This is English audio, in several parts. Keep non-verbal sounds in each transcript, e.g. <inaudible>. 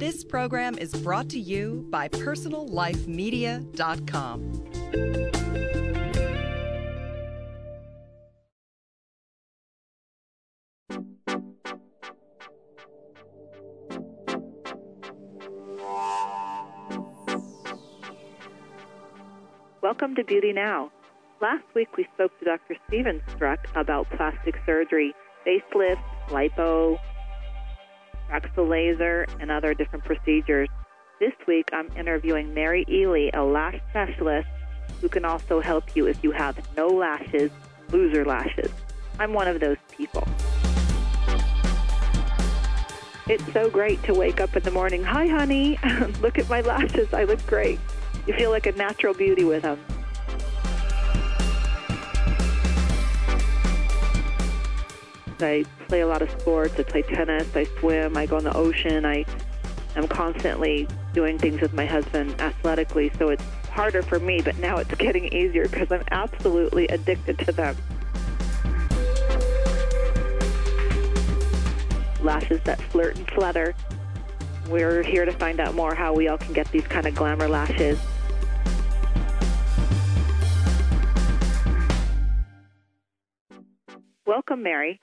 This program is brought to you by PersonalLifeMedia.com. Welcome to Beauty Now. Last week we spoke to Dr. Steven Struck about plastic surgery, facelift, lipo, Laser, and other different procedures. This week I'm interviewing Mary Ely, a lash specialist who can also help you if you have no lashes, loser lashes. I'm one of those people. It's so great to wake up in the morning. Hi, honey. <laughs> Look at my lashes. I look great. You feel like a natural beauty with them. I play a lot of sports. I play tennis. I swim. I go in the ocean. I am constantly doing things with my husband athletically, so it's harder for me, but now it's <laughs> getting easier because I'm absolutely addicted to them. Lashes that flirt and flutter. We're here to find out more how we all can get these kind of glamour lashes. Welcome, Mary.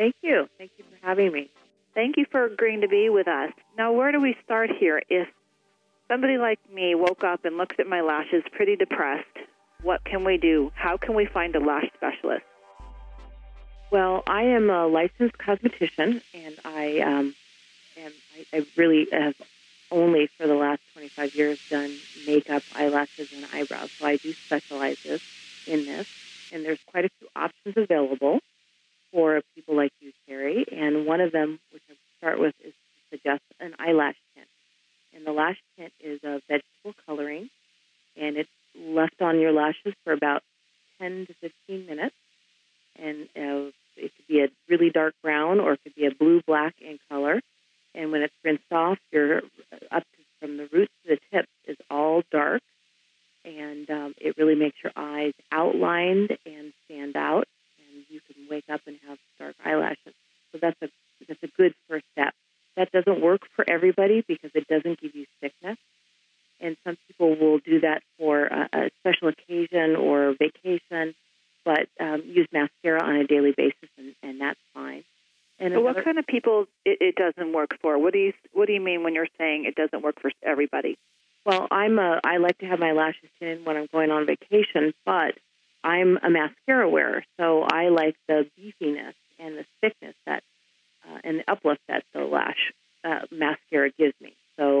Thank you. Thank you for having me. Thank you for agreeing to be with us. Now, where do we start here? If somebody like me woke up and looks at my lashes pretty depressed, what can we do? How can we find a lash specialist? Well, I am a licensed cosmetician, and I um, am. I, I really have only for the last 25 years done makeup, eyelashes, and eyebrows. So I do specialize this, in this, and there's quite a few options available for people like you, Terry. And one of them, which I start with, is to suggest an eyelash tint. And the lash tint is a vegetable coloring, and it's left on your lashes for about 10 to 15 minutes. And uh, it could be a really dark brown, or it could be a blue black in color. And when it's rinsed off, your up to, from the roots to the tips is all dark, and um, it really makes your eyes outlined and stand out wake up and have dark eyelashes. So that's a that's a good first step. That doesn't work for everybody because it doesn't give you thickness. And some people will do that for a, a special occasion or vacation, but um, use mascara on a daily basis, and, and that's fine. And but what kind of people it, it doesn't work for? What do you What do you mean when you're saying it doesn't work for everybody? Well, I'm a I like to have my lashes tinted when I'm going on vacation, but I'm a mascara wearer, so I like the beefiness and the thickness that uh, and the uplift that the lash uh, mascara gives me. So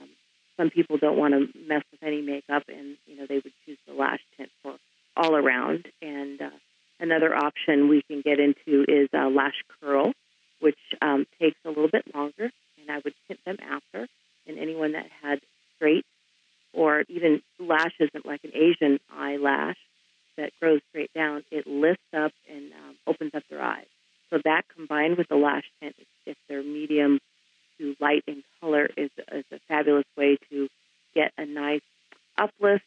um, some people don't want to mess with any makeup, and you know they would choose the lash tint for all around. And uh, another option we can get into is a lash curl, which um, takes a little bit longer, and I would tint them after. And anyone that had straight or even lashes like an Asian eyelash that grows straight down, it lifts up and um, opens up their eyes. So that combined with the lash tint, if they're medium to light in color, is, is a fabulous way to get a nice uplift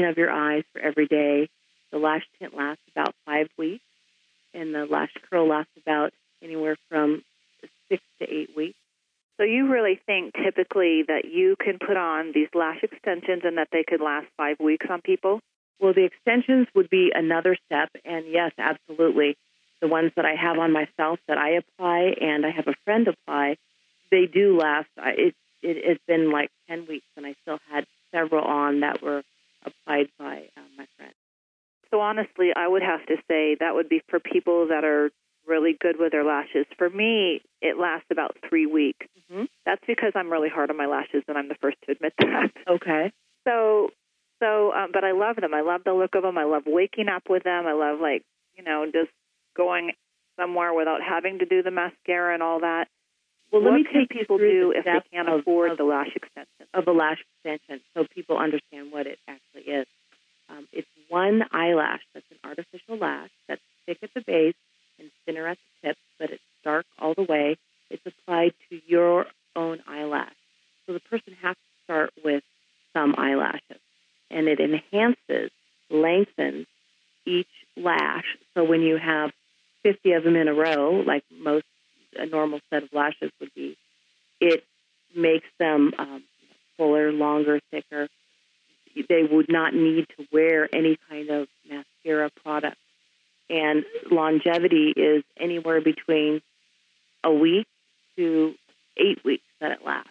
of your eyes for every day. The lash tint lasts about five weeks, and the lash curl lasts about anywhere from six to eight weeks. So you really think typically that you can put on these lash extensions and that they could last five weeks on people? Well, the extensions would be another step, and yes, absolutely. The ones that I have on myself that I apply and I have a friend apply, they do last. It, it, it's been like 10 weeks, and I still had several on that were by uh, my friend. So honestly, I would have to say that would be for people that are really good with their lashes. For me, it lasts about three weeks. Mm-hmm. That's because I'm really hard on my lashes, and I'm the first to admit <laughs> that. Okay. So so, um, but I love them. I love the look of them. I love waking up with them. I love like you know just going somewhere without having to do the mascara and all that. Well, what let me take people do if they can't of, afford of, the lash extension? Of a lash extension, so people understand what it actually is. Um, it's one eyelash that's an artificial lash that's thick at the base and thinner at the tip, but it's dark all the way. It's applied to your own eyelash. So the person has to start with some eyelashes and it enhances, lengthens each lash. So when you have 50 of them in a row, like most a normal set of lashes would be, it makes them um, fuller, longer, thicker. They would not need to wear any kind of mascara product. And longevity is anywhere between a week to eight weeks that it lasts.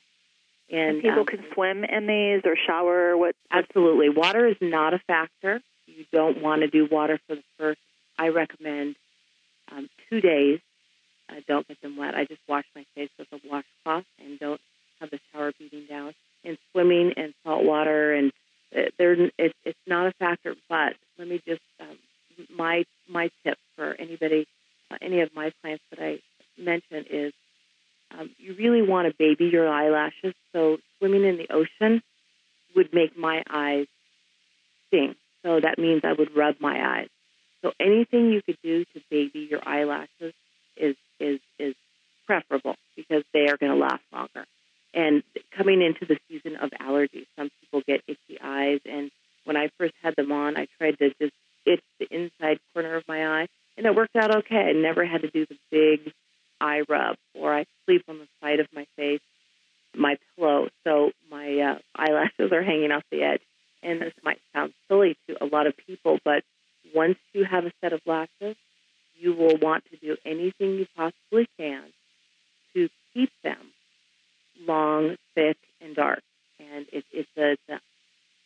And, and people um, can swim in these or shower. What? Absolutely, water is not a factor. You don't want to do water for the first. I recommend um, two days. Uh, don't get them wet. I just wash my face with a washcloth and don't have the shower beating down. And swimming in salt water and uh, there, it's, it's not a factor. But let me just um, my my tip for anybody, uh, any of my clients that I mention is um, you really want to baby your eyelashes. So swimming in the ocean would make my eyes sting. So that means I would rub my eyes. So anything you could do to baby your eyelashes is is is preferable because they are going to last longer. And coming into the season of allergies, some people get itchy eyes. And when I first had them on, I tried to just itch the inside corner of my eye, and it worked out okay. I never had to do the big eye rub, or I sleep on the side of my face, my pillow, so my uh, eyelashes are hanging off the edge. And this might sound silly to a lot of people, but once you have a set of lashes, you will want to do anything you possibly can to keep them long, thick, and dark. And it, it's a, it's a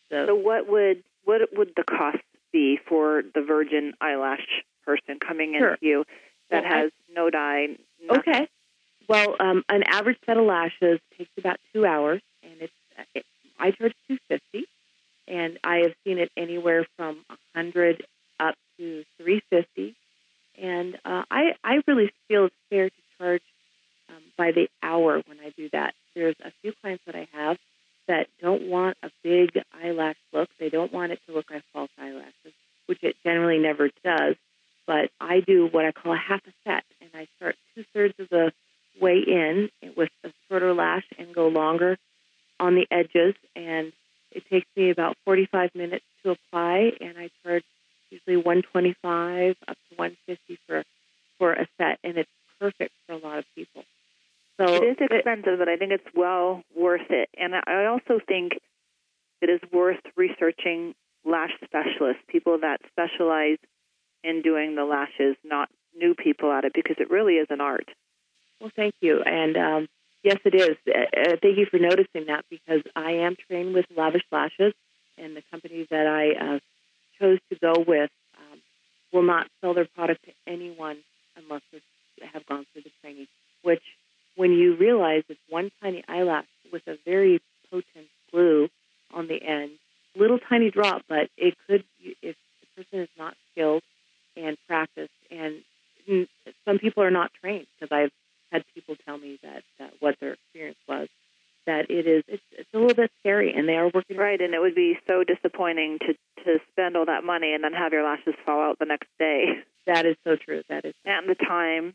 so what would what would the cost be for the virgin eyelash person coming sure. into you that well, has I, no dye, Okay. Well, um, an average set of lashes takes about two hours, and it's it, I charge two fifty, and I have seen it anywhere from a hundred up to three fifty, and uh, I I really feel it's fair to charge um, by the hour when I do that. There's a few clients that I have that don't want a big eyelash look. They don't want it to look like false eyelashes, which it generally never does. But I do what I call a half a set, and I start two thirds of the way in with a shorter lash and go longer on the edges. And it takes me about 45 minutes to apply, and I charge usually 125 up to 150 for for a set, and it's perfect for a lot of people. So it is expensive, but I think it's well worth it. And I also think it is worth researching lash specialists, people that specialize in doing the lashes, not new people at it, because it really is an art. Well, thank you. And um, yes, it is. Uh, uh, thank you for noticing that because I am trained with Lavish Lashes, and the company that I uh, chose to go with um, will not sell their product to anyone unless they have gone through the training. Which, when you realize it's one tiny eyelash with a very potent glue on the end, little tiny drop, but it could, if the person is not skilled, and practice. And some people are not trained because I've had people tell me that, that what their experience was that it is it's, it's a little bit scary and they are working right and it would be so disappointing to to spend all that money and then have your lashes fall out the next day <laughs> that is so true that is and the time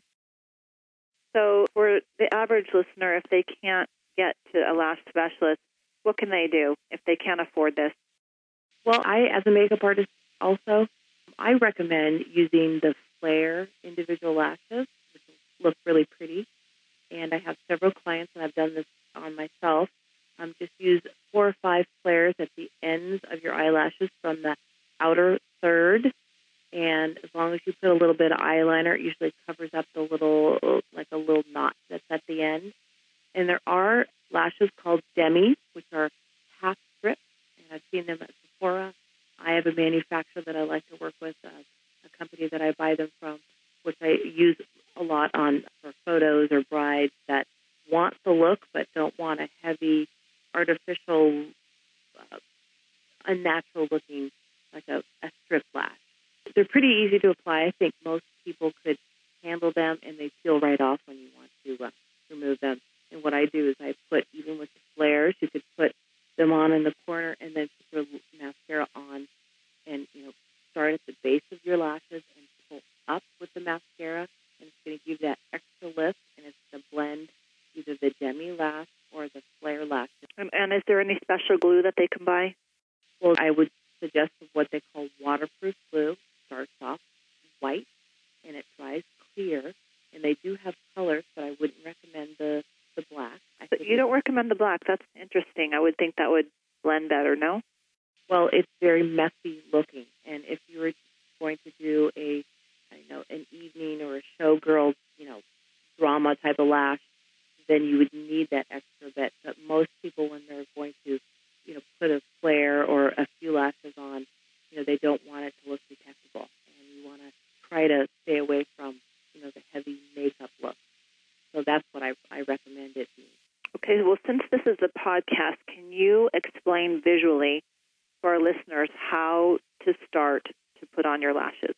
so for the average listener if they can't get to a lash specialist what can they do if they can't afford this well i as a makeup artist also I recommend using the Flare individual lashes, which look really pretty. And I have several clients, and I've done this on myself. Um, just use four or five flares at the ends of your eyelashes from the outer third. And as long as you put a little bit of eyeliner, it usually covers up the little, like a little knot that's at the end. And there are lashes called demis, which are half strips, and I've seen them at Sephora I have a manufacturer that I like to work with, uh, a company that I buy them from, which I use a lot on for photos or brides that want the look but don't want a heavy, artificial, uh, unnatural looking, like a, a strip lash. They're pretty easy to apply. I think most people could handle them, and they peel right off when you want to uh, remove them. And what I do is I put, even with the flares, you could put them on in the corner and then put your mascara on and, you know, start at the base of your lashes and pull up with the mascara. And it's going to give that extra lift and it's going to blend either the demi lash or the flare lash. And, and is there any special glue that they can buy? Well, I would suggest what they call waterproof glue. Starts off white and it dries clear. And they do have colors, but I wouldn't recommend the the black. But You don't recommend the black. That's interesting. I would think that would blend better, no? Well, it's very messy looking, and if you were going to do a, I know, an evening or a showgirl, you know, drama type of lash, then you would need that extra bit. But most people, when they're going to, you know, put a flare or a few lashes on, you know, they don't want it to look detectable, and you want to try to stay away from, you know, the heavy makeup look. So that's what I, I recommend it being. Okay, well, since this is a podcast, can you explain visually for our listeners how to start to put on your lashes?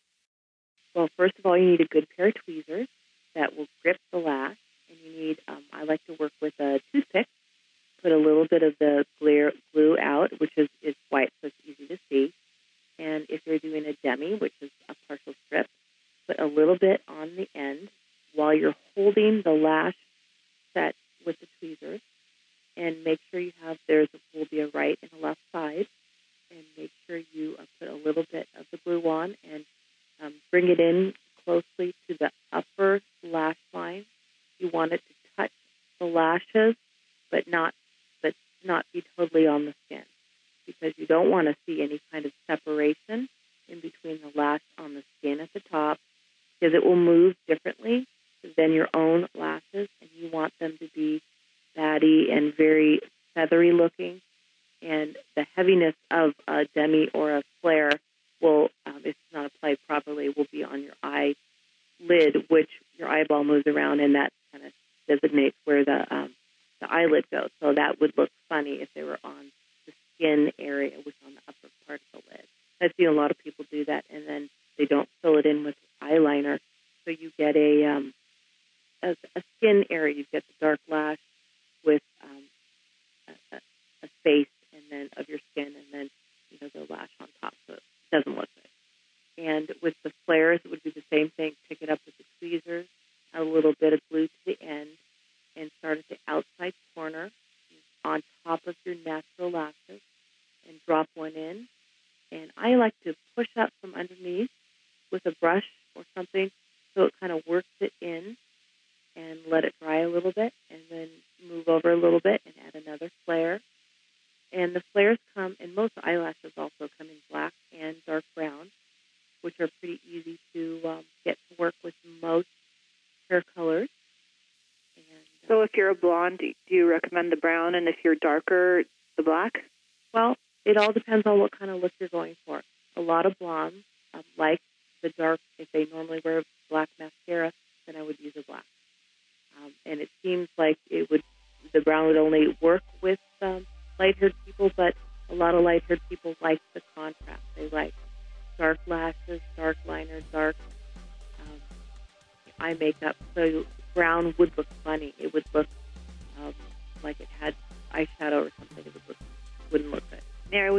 Well, first of all, you need a good pair of tweezers that will grip the lash, and you need, um, I like to work with a toothpick. Put a little bit of the glue out, which is, is white, so it's easy to see. And if you're doing a demi, which is a partial strip, put a little bit on the end while you're holding the lash set with the tweezers. And make sure you have, there's will be a right and a left side. And make sure you uh, put a little bit of the glue on and um, bring it in closely to the upper lash line. You want it to touch the lashes, but not but not be totally on the skin, because you don't want to see any kind of separation in between the lash on the skin at the top, because it will move differently than your own lashes, and you want them to be fatty and very feathery looking. And the heaviness of a demi or a flare will, um, if it's not applied properly, will be on your eye lid, which your eyeball moves around, and that kind of designates where the um, the eyelid goes. So that would look funny if they were on skin area, which on the upper part of the lid. I've seen a lot of people do that, and then they don't fill it in with eyeliner, so you get a um, a, a skin area. You get the dark lash with um, a, a space, and then of your skin, and then you know the lash on top, so it doesn't look good. And with the flares, it would be the same thing. Pick it up with the tweezers, a little bit of glue to the end, and start at the outside corner on top of your natural lashes, drop one in. And I like to push up from underneath with a brush or something so it kind of works it in and let it dry a little bit and then move over a little bit and add another flare. And the flares come, and most eyelashes also come in black and dark brown, which are pretty easy to um, get to work with most hair colors. And, uh, so, if you're a blonde, do you recommend the brown? And if you're darker, the black? Well, it all depends on what kind of look you're going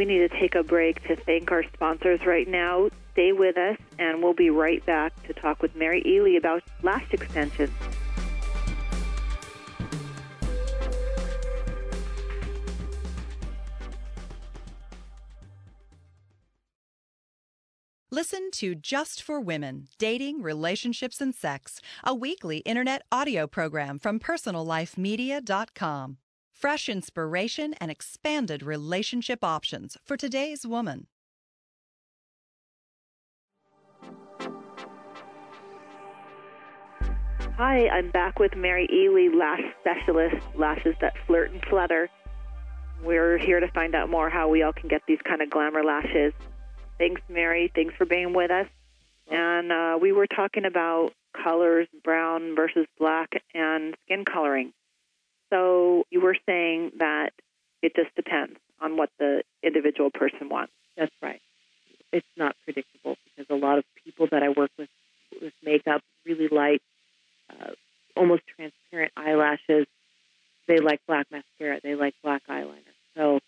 we need to take a break to thank our sponsors right now. Stay with us, and we'll be right back to talk with Mary Ely about lash extensions. Listen to Just for Women Dating, Relationships, and Sex, a weekly internet audio program from PersonalLifeMedia.com. Fresh inspiration and expanded relationship options for today's woman. Hi, I'm back with Mary Ely, lash specialist, lashes that flirt and flutter. We're here to find out more how we all can get these kind of glamour lashes. Thanks, Mary. Thanks for being with us. And uh, we were talking about colors, brown versus black, and skin coloring. So you were saying that it just depends on what the individual person wants. That's right. It's not predictable because a lot of people that I work with with makeup really like uh, almost transparent eyelashes. They like black mascara. They like black eyeliner. So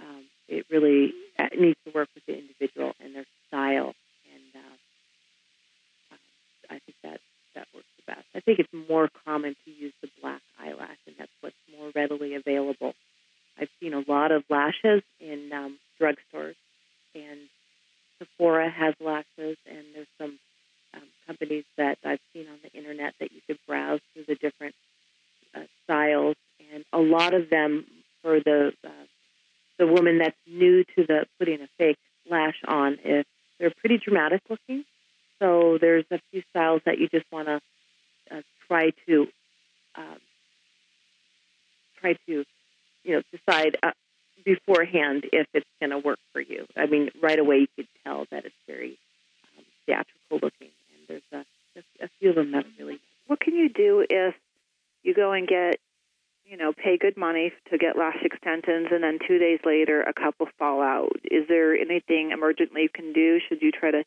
um, it really it needs to work with the individual and their style. And uh, uh, I think that that works the best. I think it's more common to use the black eyelash, and that's what's more readily available. I've seen a lot of lashes in um, drugstores, and Sephora has lashes, and there's some um, companies that I've seen on the internet that you could browse through the different uh, styles. And a lot of them for the uh, the woman that's new to the putting a fake lash on, if they're pretty dramatic looking. So there's a few styles that you just want to uh, try to um, try to you know decide uh, beforehand if it's going to work for you. I mean, right away you could tell that it's very um, theatrical looking, and there's a, a few of them that really. What can you do if you go and get, you know, pay good money to get lash extensions, and then two days later a couple fall out? Is there anything emergently you can do? Should you try to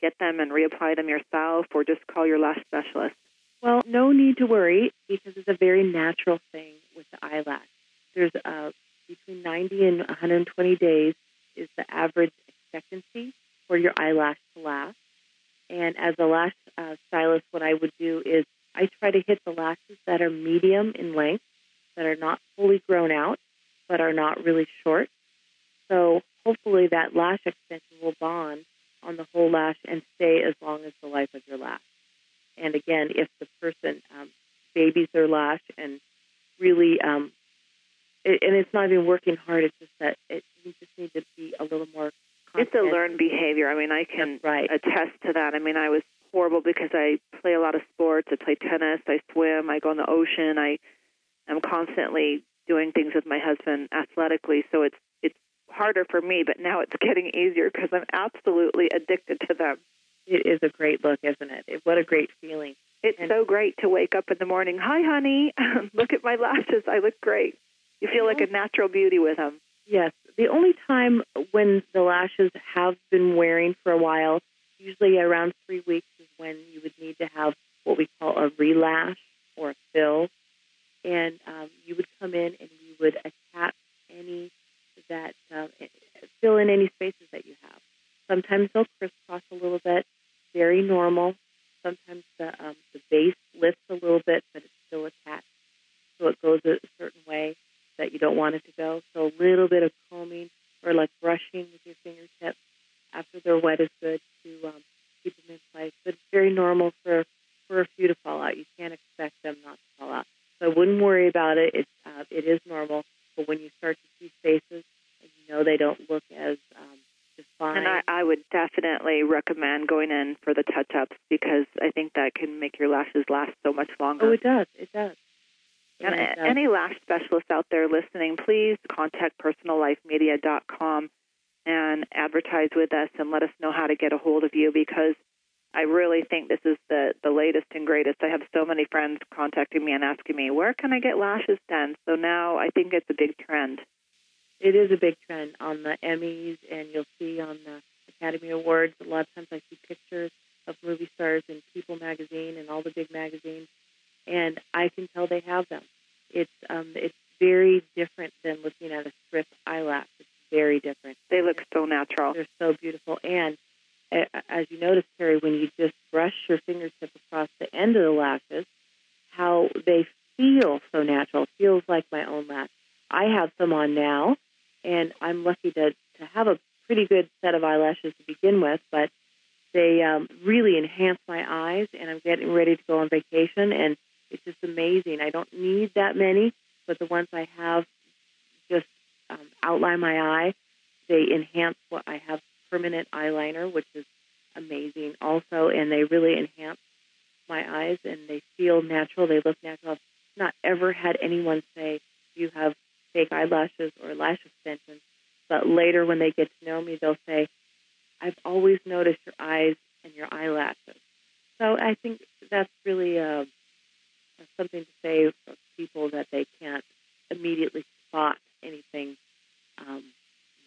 get them and reapply them yourself, or just call your lash specialist? Well, no need to worry because it's a very natural thing with the eyelash. There's a between 90 and 120 days is the average expectancy for your eyelash to last. And as a lash uh, stylist, what I would do is I try to hit the lashes that are medium in length, that are not fully grown out, but are not really short. So hopefully that lash extension will bond on the whole lash and stay as long as the life of your lash. And again, if the person um, babies their lash and really um, it, and it's not even working hard. It's just that it, you just need to be a little more. It's a learned behavior. I mean, I can right. attest to that. I mean, I was horrible because I play a lot of sports. I play tennis. I swim. I go in the ocean. I am constantly doing things with my husband athletically. So it's it's harder for me. But now it's <laughs> getting easier because I'm absolutely addicted to them. It is a great look, isn't it? What a great feeling. It's and so great to wake up in the morning. Hi, honey. <laughs> look at my lashes. I look great. You feel like a natural beauty with them. Yes. The only time when the lashes have been wearing for a while, usually around three weeks, is when you would need to have what we call a relash or a fill. And um, you would come in and you would attach any that uh, fill in any spaces that you have. Sometimes they'll crisscross a little bit, very normal. Sometimes the um, the base lifts a little bit, but it's still attached, so it goes a certain way that you don't want it to go. So a little bit of combing or like brushing with your fingertips after they're wet is good to um, keep them in place. But it's very normal for for a few to fall out. You can't expect them not to fall out. So I wouldn't worry about it. It uh, it is normal. But when you start to see spaces and you know they don't look as um, defined, and I, I would definitely recommend going in for the touch ups because I think that can make your lashes last so much longer. Oh, it does. It does. And any lash specialists out there listening, please contact personallifemedia.com and advertise with us and let us know how to get a hold of you because I really think this is the, the latest and greatest. I have so many friends contacting me and asking me, where can I get lashes done? So now I think it's a big trend. It is a big trend on the Emmys, and you'll see on the Academy Awards. A lot of times I see pictures of movie stars in People magazine and all the big magazines and I can tell they have them. It's um, it's very different than looking at a strip eyelash. It's very different. They look so natural. They're so beautiful, and uh, as you notice, Terry, when you just brush your fingertip across the end of the lashes, how they feel so natural. It feels like my own lash. I have some on now, and I'm lucky to to have a pretty good set of eyelashes to begin with, but they um, really enhance my eyes. And I'm getting ready to go on vacation, and it's just amazing. I don't need that many, but the ones I have just um, outline my eye. They enhance what I have permanent eyeliner, which is amazing also, and they really enhance my eyes and they feel natural. They look natural. I've not ever had anyone say you have fake eyelashes or lash extensions, but later when they get to know me, they'll say, I've always noticed your eyes and your eyelashes. So I think that's really a, something to say for people that they can't immediately spot anything um,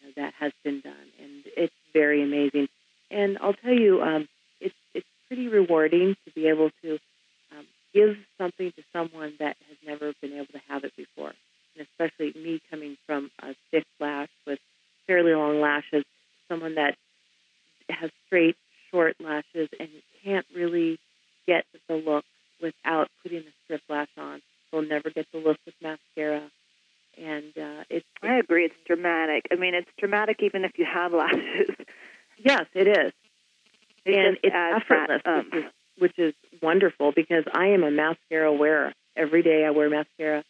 you know, that has been done, and it's very amazing. And I'll tell you, um, it's it's pretty rewarding to be able to um, give something to someone that has never been able to have it before, and especially me coming from a thick lash with fairly long lashes, someone that has straight, short lashes and can't really get the look without putting a strip lash on. They'll never get the look with mascara. And uh, it's. I agree. It's dramatic. I mean, it's dramatic even if you have <laughs> lashes. Yes, it is. It and it's effortless, that, um, which, is, which is wonderful because I am a mascara wearer. Every day I wear mascara,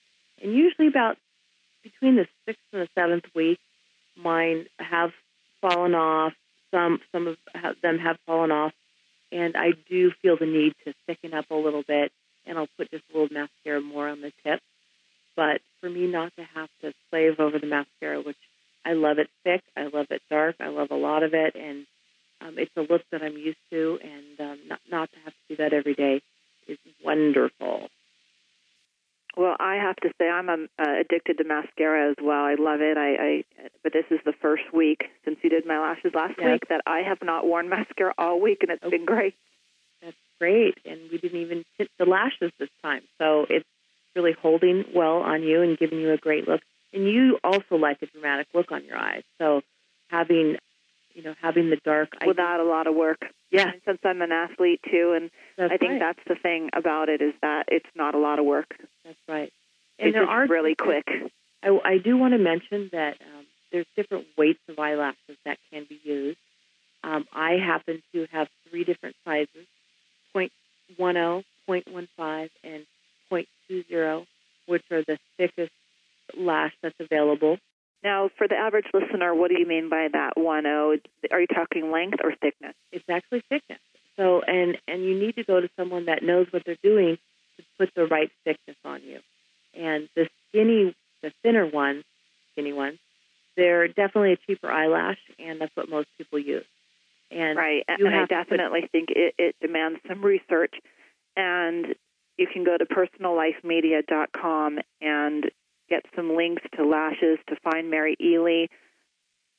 And usually about between the sixth and the seventh week, mine have fallen off. Some some of them have fallen off, and I do feel the need to thicken up a little bit, and I'll put just a little mascara more on the tip. But for me not to have to slave over the mascara, which I love it thick, I love it dark, I love a lot of it, and um, it's a look that I'm used to, and um, not not to have to do that every day is wonderful. Well, I have to say I'm um, uh, addicted to mascara as well. I love it. I, I but this is the first week since you did my lashes last yes. week that I have not worn <laughs> mascara all week, and it's okay. been great. That's great, and we didn't even tint the lashes this time, so it's really holding well on you and giving you a great look. And you also like a dramatic look on your eyes, so having you know having the dark without a lot of work. Yeah, and since I'm an athlete too, and that's I think right. that's the thing about it is that it's not a lot of work. That's right. And it's there are really quick. I, I do want to mention that um, there's different weights of eyelashes that can be used. Um, I happen to have three different sizes: 0.10, 0.15, and 0.20, which are the thickest lash that's available. Now, for the average listener, what do you mean by that 10? Are you talking length or thickness? It's actually thickness. So, and and you need to go to someone that knows what they're doing to put the right thickness on you. And the skinny, the thinner ones, skinny ones, they're definitely a cheaper eyelash, and that's what most people use. And right, and I definitely put, think it, it demands some research. And you can go to personallifemedia.com and get some links lashes to find Mary Ely.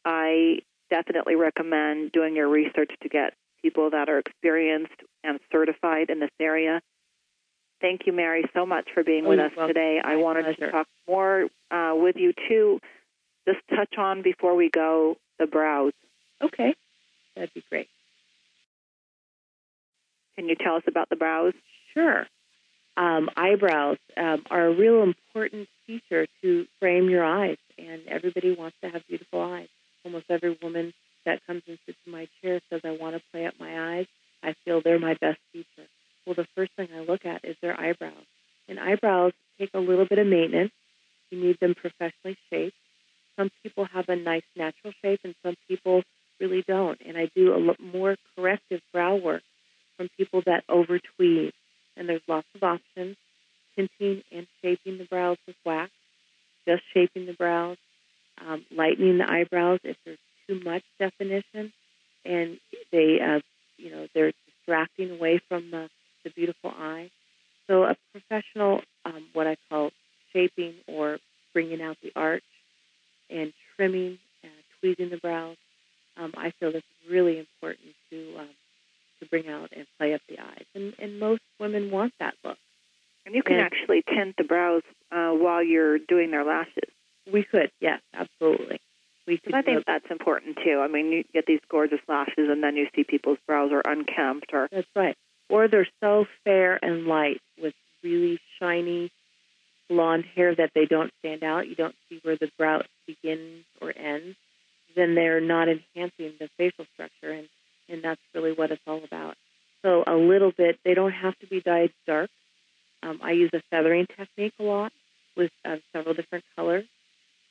I definitely recommend doing your research to get people that are experienced and certified in this area. Thank you, Mary, so much for being oh, with us welcome. today. My I wanted pleasure. to talk more uh, with you too. Just touch on before we go the brows. Okay, that'd be great. Can you tell us about the brows? Sure. Um, eyebrows um, are a real important feature to frame your eyes, and everybody wants to have beautiful eyes. Almost every woman that comes and sits in my chair says, I want to play up my eyes. I feel they're my best feature. Well, the first thing I look at is their eyebrows. And eyebrows take a little bit of maintenance. You need them professionally shaped. Some people have a nice natural shape, and some people really don't. And I do a lot more corrective brow work from people that over tweeze. And there's lots of options tinting and shaping the brows with wax, just shaping the brows, um, lightening the eyebrows if there's too much definition, and they, uh, you know, they're distracting away from the, the beautiful eye. So a professional, um, what I call shaping or bringing out the arch and trimming, and tweezing the brows, um, I feel that's really important to um, to bring out and play up the eyes. And, and most women want that look. And you can and actually tint the brows uh, while you're doing their lashes. We could, yes, absolutely. We could. I think that's important too. I mean, you get these gorgeous lashes, and then you see people's brows are unkempt, or that's right, or they're so fair and light with really shiny blonde hair that they don't stand out. You don't see where the brow begins or ends. Then they're not enhancing the facial structure, and and that's really what it's all about. So a little bit. They don't have to be dyed dark. Um, I use a feathering technique a lot with uh, several different colors.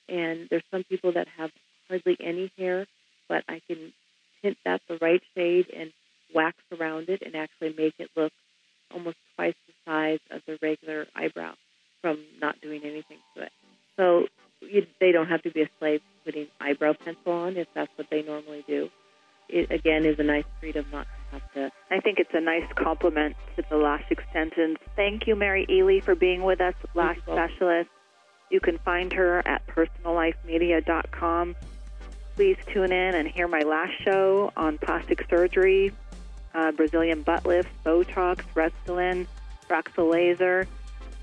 And there's some people that have hardly any hair, but I can tint that the right shade and wax around it and actually make it look almost twice the size of the regular eyebrow from not doing anything to it. So you, they don't have to be a slave putting eyebrow pencil on if that's what they normally do. It again is a nice freedom not to have to. I think it's a nice compliment to the lash extensions. Thank you, Mary Ely, for being with us, lash specialist. You can find her at personallifemedia.com. Please tune in and hear my last show on plastic surgery, uh, Brazilian butt lifts, Botox, Restylane, Fraxel laser,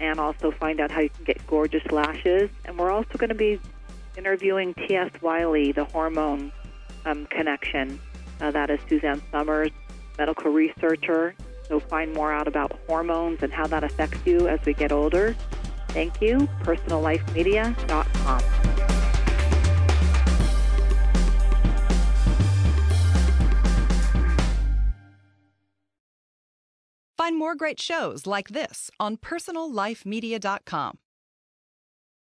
and also find out how you can get gorgeous lashes. And we're also going to be interviewing T.S. Wiley, the hormone um, connection. Uh, that is Suzanne Somers, medical researcher. So find more out about hormones and how that affects you as we get older. Thank you. PersonalLifeMedia.com. Find more great shows like this on PersonalLifeMedia.com.